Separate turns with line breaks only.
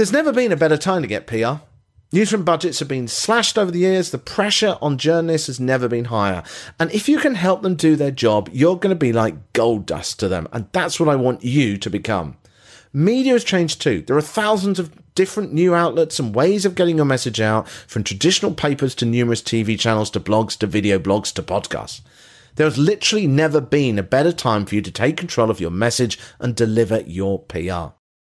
There's never been a better time to get PR. Newsroom budgets have been slashed over the years. The pressure on journalists has never been higher. And if you can help them do their job, you're going to be like gold dust to them. And that's what I want you to become. Media has changed too. There are thousands of different new outlets and ways of getting your message out, from traditional papers to numerous TV channels to blogs to video blogs to podcasts. There has literally never been a better time for you to take control of your message and deliver your PR.